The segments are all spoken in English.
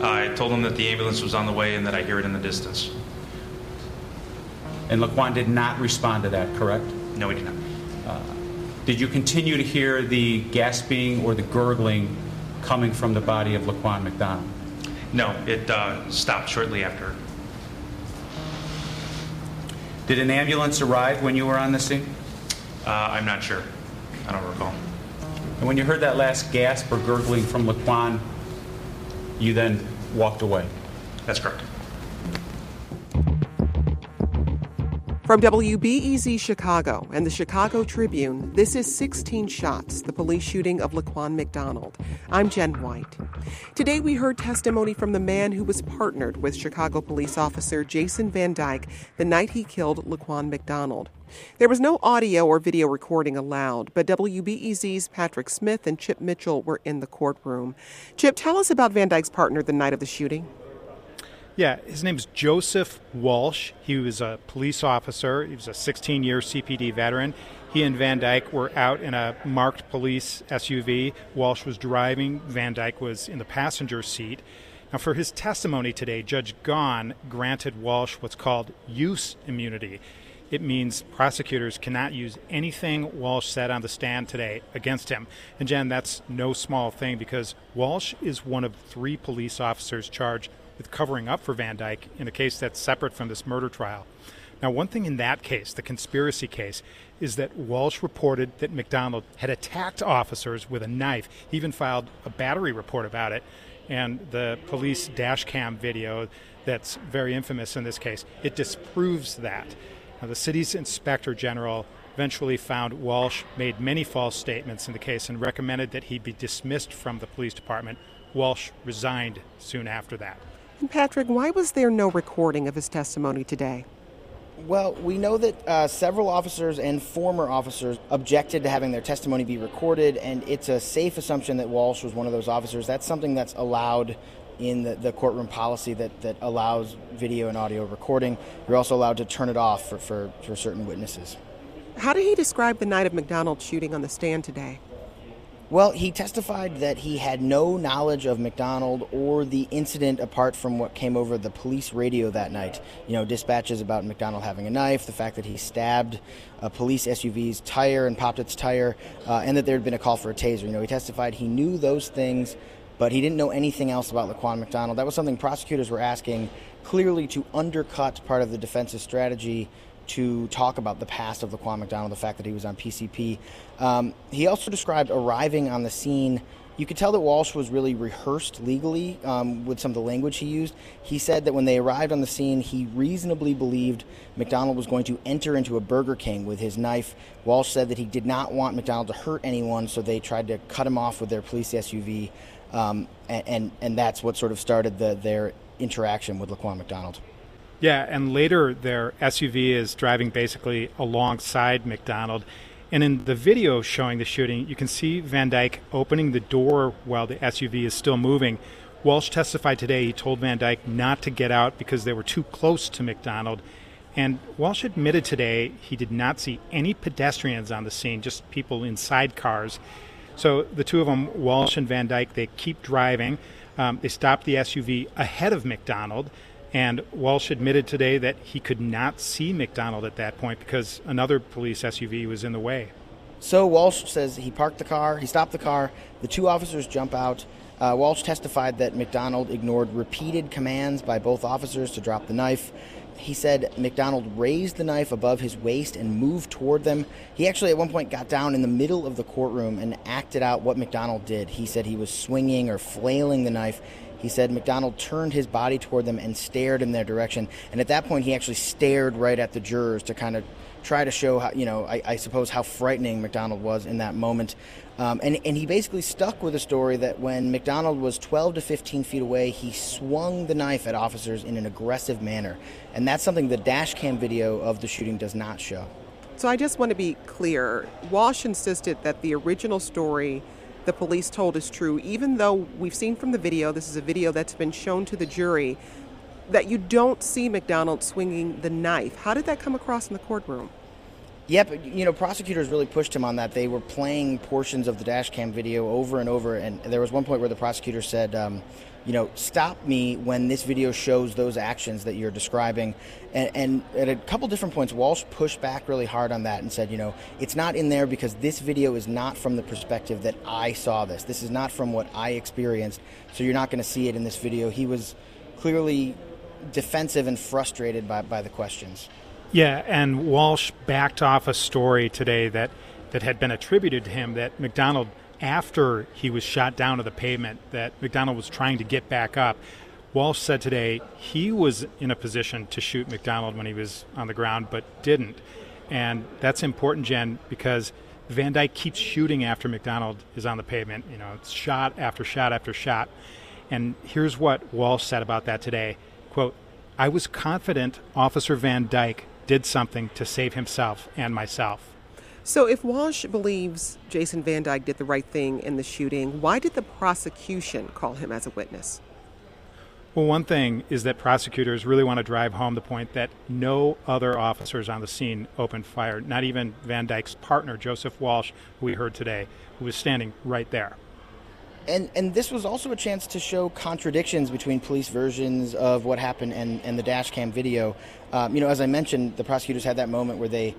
I told him that the ambulance was on the way and that I hear it in the distance. And Laquan did not respond to that, correct? No, he did not. Did you continue to hear the gasping or the gurgling coming from the body of Laquan McDonald? No, it uh, stopped shortly after. Did an ambulance arrive when you were on the scene? Uh, I'm not sure. I don't recall. And when you heard that last gasp or gurgling from Laquan, you then walked away? That's correct. From WBEZ Chicago and the Chicago Tribune, this is 16 Shots, the police shooting of Laquan McDonald. I'm Jen White. Today we heard testimony from the man who was partnered with Chicago police officer Jason Van Dyke the night he killed Laquan McDonald. There was no audio or video recording allowed, but WBEZ's Patrick Smith and Chip Mitchell were in the courtroom. Chip, tell us about Van Dyke's partner the night of the shooting. Yeah, his name is Joseph Walsh. He was a police officer. He was a 16 year CPD veteran. He and Van Dyke were out in a marked police SUV. Walsh was driving, Van Dyke was in the passenger seat. Now, for his testimony today, Judge Gaughan granted Walsh what's called use immunity. It means prosecutors cannot use anything Walsh said on the stand today against him. And Jen, that's no small thing because Walsh is one of three police officers charged with covering up for Van Dyke in a case that's separate from this murder trial. Now, one thing in that case, the conspiracy case, is that Walsh reported that McDonald had attacked officers with a knife. He even filed a battery report about it. And the police dash cam video that's very infamous in this case, it disproves that. Now, the city's inspector general eventually found Walsh made many false statements in the case and recommended that he be dismissed from the police department. Walsh resigned soon after that. And Patrick, why was there no recording of his testimony today? Well, we know that uh, several officers and former officers objected to having their testimony be recorded, and it's a safe assumption that Walsh was one of those officers. That's something that's allowed in the, the courtroom policy that, that allows video and audio recording. You're also allowed to turn it off for, for, for certain witnesses. How did he describe the night of McDonald's shooting on the stand today? Well, he testified that he had no knowledge of McDonald or the incident apart from what came over the police radio that night. You know, dispatches about McDonald having a knife, the fact that he stabbed a police SUV's tire and popped its tire, uh, and that there had been a call for a taser. You know, he testified he knew those things, but he didn't know anything else about Laquan McDonald. That was something prosecutors were asking clearly to undercut part of the defense's strategy to talk about the past of Laquan McDonald, the fact that he was on PCP. Um, he also described arriving on the scene. You could tell that Walsh was really rehearsed legally um, with some of the language he used. He said that when they arrived on the scene, he reasonably believed McDonald was going to enter into a Burger King with his knife. Walsh said that he did not want McDonald to hurt anyone, so they tried to cut him off with their police SUV, um, and, and, and that's what sort of started the, their interaction with Laquan McDonald. Yeah, and later their SUV is driving basically alongside McDonald. And in the video showing the shooting, you can see Van Dyke opening the door while the SUV is still moving. Walsh testified today he told Van Dyke not to get out because they were too close to McDonald. And Walsh admitted today he did not see any pedestrians on the scene, just people inside cars. So the two of them, Walsh and Van Dyke, they keep driving. Um, they stop the SUV ahead of McDonald. And Walsh admitted today that he could not see McDonald at that point because another police SUV was in the way. So Walsh says he parked the car, he stopped the car, the two officers jump out. Uh, Walsh testified that McDonald ignored repeated commands by both officers to drop the knife. He said McDonald raised the knife above his waist and moved toward them. He actually, at one point, got down in the middle of the courtroom and acted out what McDonald did. He said he was swinging or flailing the knife. He said McDonald turned his body toward them and stared in their direction. And at that point, he actually stared right at the jurors to kind of try to show how, you know, I, I suppose how frightening McDonald was in that moment. Um, and, and he basically stuck with the story that when McDonald was 12 to 15 feet away, he swung the knife at officers in an aggressive manner. And that's something the dash cam video of the shooting does not show. So I just want to be clear. Walsh insisted that the original story the police told is true, even though we've seen from the video, this is a video that's been shown to the jury, that you don't see McDonald swinging the knife. How did that come across in the courtroom? Yep, you know, prosecutors really pushed him on that. They were playing portions of the dash cam video over and over, and there was one point where the prosecutor said, um, you know, stop me when this video shows those actions that you're describing. And, and, at a couple different points, Walsh pushed back really hard on that and said, you know, it's not in there because this video is not from the perspective that I saw this. This is not from what I experienced, so you're not going to see it in this video. He was clearly defensive and frustrated by, by the questions. Yeah, and Walsh backed off a story today that, that had been attributed to him that McDonald, after he was shot down to the pavement, that McDonald was trying to get back up. Walsh said today he was in a position to shoot McDonald when he was on the ground, but didn't. And that's important, Jen, because Van Dyke keeps shooting after McDonald is on the pavement. You know, it's shot after shot after shot. And here's what Walsh said about that today. Quote, I was confident Officer Van Dyke did something to save himself and myself. So, if Walsh believes Jason Van Dyke did the right thing in the shooting, why did the prosecution call him as a witness? Well, one thing is that prosecutors really want to drive home the point that no other officers on the scene opened fire, not even Van Dyke's partner, Joseph Walsh, who we heard today, who was standing right there and and this was also a chance to show contradictions between police versions of what happened and, and the dash cam video. Um, you know, as I mentioned, the prosecutors had that moment where they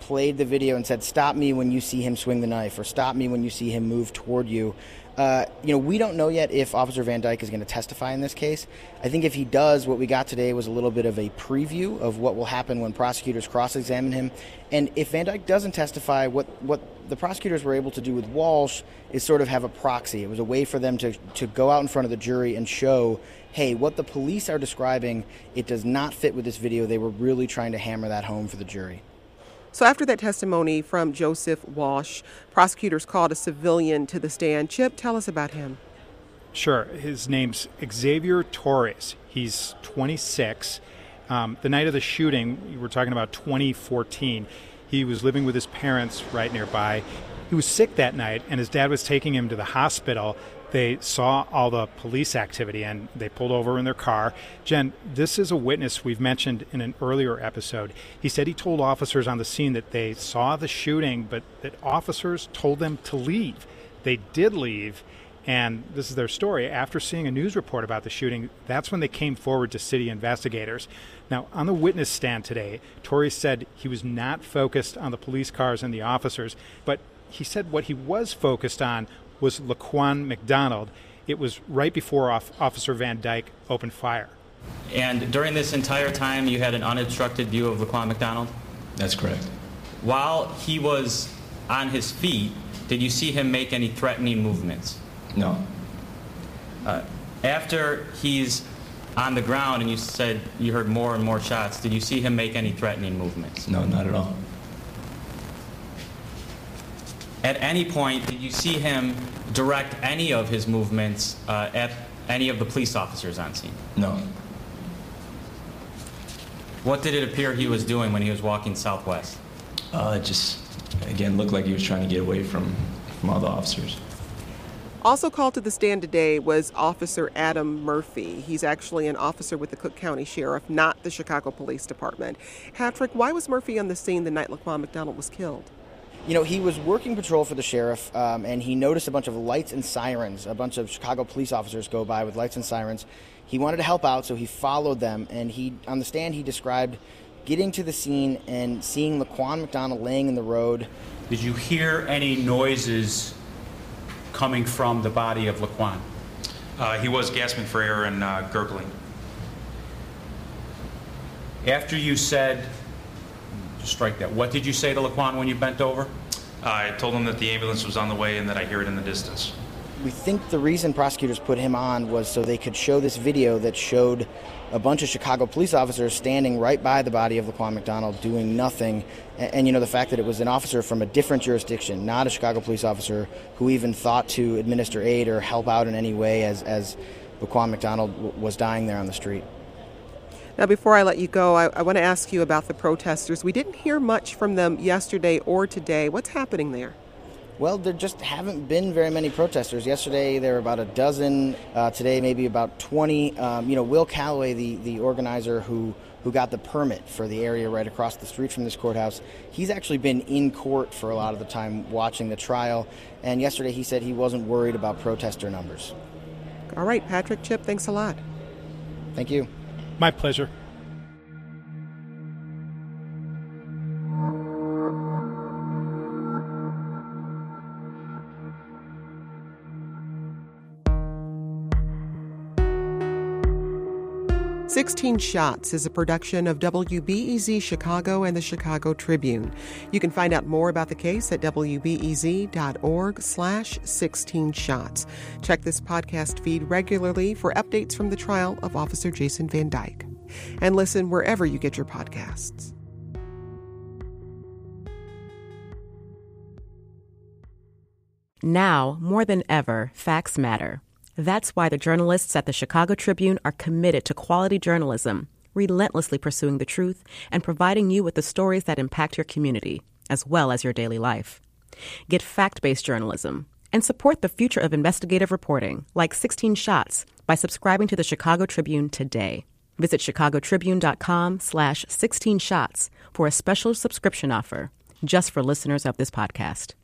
played the video and said, "Stop me when you see him swing the knife," or "Stop me when you see him move toward you." Uh, you know, we don't know yet if Officer Van Dyke is going to testify in this case. I think if he does, what we got today was a little bit of a preview of what will happen when prosecutors cross-examine him. And if Van Dyke doesn't testify, what what the prosecutors were able to do with Walsh is sort of have a proxy. It was a way for them to to go out in front of the jury and show, hey, what the police are describing, it does not fit with this video. They were really trying to hammer that home for the jury. So, after that testimony from Joseph Walsh, prosecutors called a civilian to the stand. Chip, tell us about him. Sure. His name's Xavier Torres. He's 26. Um, the night of the shooting, we're talking about 2014, he was living with his parents right nearby. He was sick that night, and his dad was taking him to the hospital they saw all the police activity and they pulled over in their car. Jen, this is a witness we've mentioned in an earlier episode. He said he told officers on the scene that they saw the shooting, but that officers told them to leave. They did leave, and this is their story. After seeing a news report about the shooting, that's when they came forward to city investigators. Now, on the witness stand today, Torres said he was not focused on the police cars and the officers, but he said what he was focused on was Laquan McDonald. It was right before Officer Van Dyke opened fire. And during this entire time, you had an unobstructed view of Laquan McDonald? That's correct. While he was on his feet, did you see him make any threatening movements? No. Uh, after he's on the ground and you said you heard more and more shots, did you see him make any threatening movements? No, not at all. At any point, did you see him direct any of his movements uh, at any of the police officers on scene? No. What did it appear he was doing when he was walking southwest? Uh, it just, again, looked like he was trying to get away from, from all the officers. Also called to the stand today was Officer Adam Murphy. He's actually an officer with the Cook County Sheriff, not the Chicago Police Department. Patrick, why was Murphy on the scene the night Laquan McDonald was killed? You know, he was working patrol for the sheriff, um, and he noticed a bunch of lights and sirens. A bunch of Chicago police officers go by with lights and sirens. He wanted to help out, so he followed them. And he, on the stand, he described getting to the scene and seeing Laquan McDonald laying in the road. Did you hear any noises coming from the body of Laquan? Uh, he was gasping for air and uh, gurgling. After you said to strike that. What did you say to Laquan when you bent over? I told him that the ambulance was on the way and that I hear it in the distance. We think the reason prosecutors put him on was so they could show this video that showed a bunch of Chicago police officers standing right by the body of Laquan McDonald doing nothing. And, and, you know, the fact that it was an officer from a different jurisdiction, not a Chicago police officer who even thought to administer aid or help out in any way as, as Laquan McDonald w- was dying there on the street. Now, before I let you go, I, I want to ask you about the protesters. We didn't hear much from them yesterday or today. What's happening there? Well, there just haven't been very many protesters. Yesterday there were about a dozen. Uh, today maybe about 20. Um, you know, Will Calloway, the, the organizer who who got the permit for the area right across the street from this courthouse, he's actually been in court for a lot of the time watching the trial. And yesterday he said he wasn't worried about protester numbers. All right, Patrick Chip, thanks a lot. Thank you. My pleasure. 16 Shots is a production of WBEZ Chicago and the Chicago Tribune. You can find out more about the case at wbez.org slash 16 shots. Check this podcast feed regularly for updates from the trial of Officer Jason Van Dyke. And listen wherever you get your podcasts. Now, more than ever, facts matter. That's why the journalists at the Chicago Tribune are committed to quality journalism, relentlessly pursuing the truth and providing you with the stories that impact your community, as well as your daily life. Get fact based journalism and support the future of investigative reporting, like 16 Shots, by subscribing to the Chicago Tribune today. Visit chicagotribune.com slash 16 shots for a special subscription offer just for listeners of this podcast.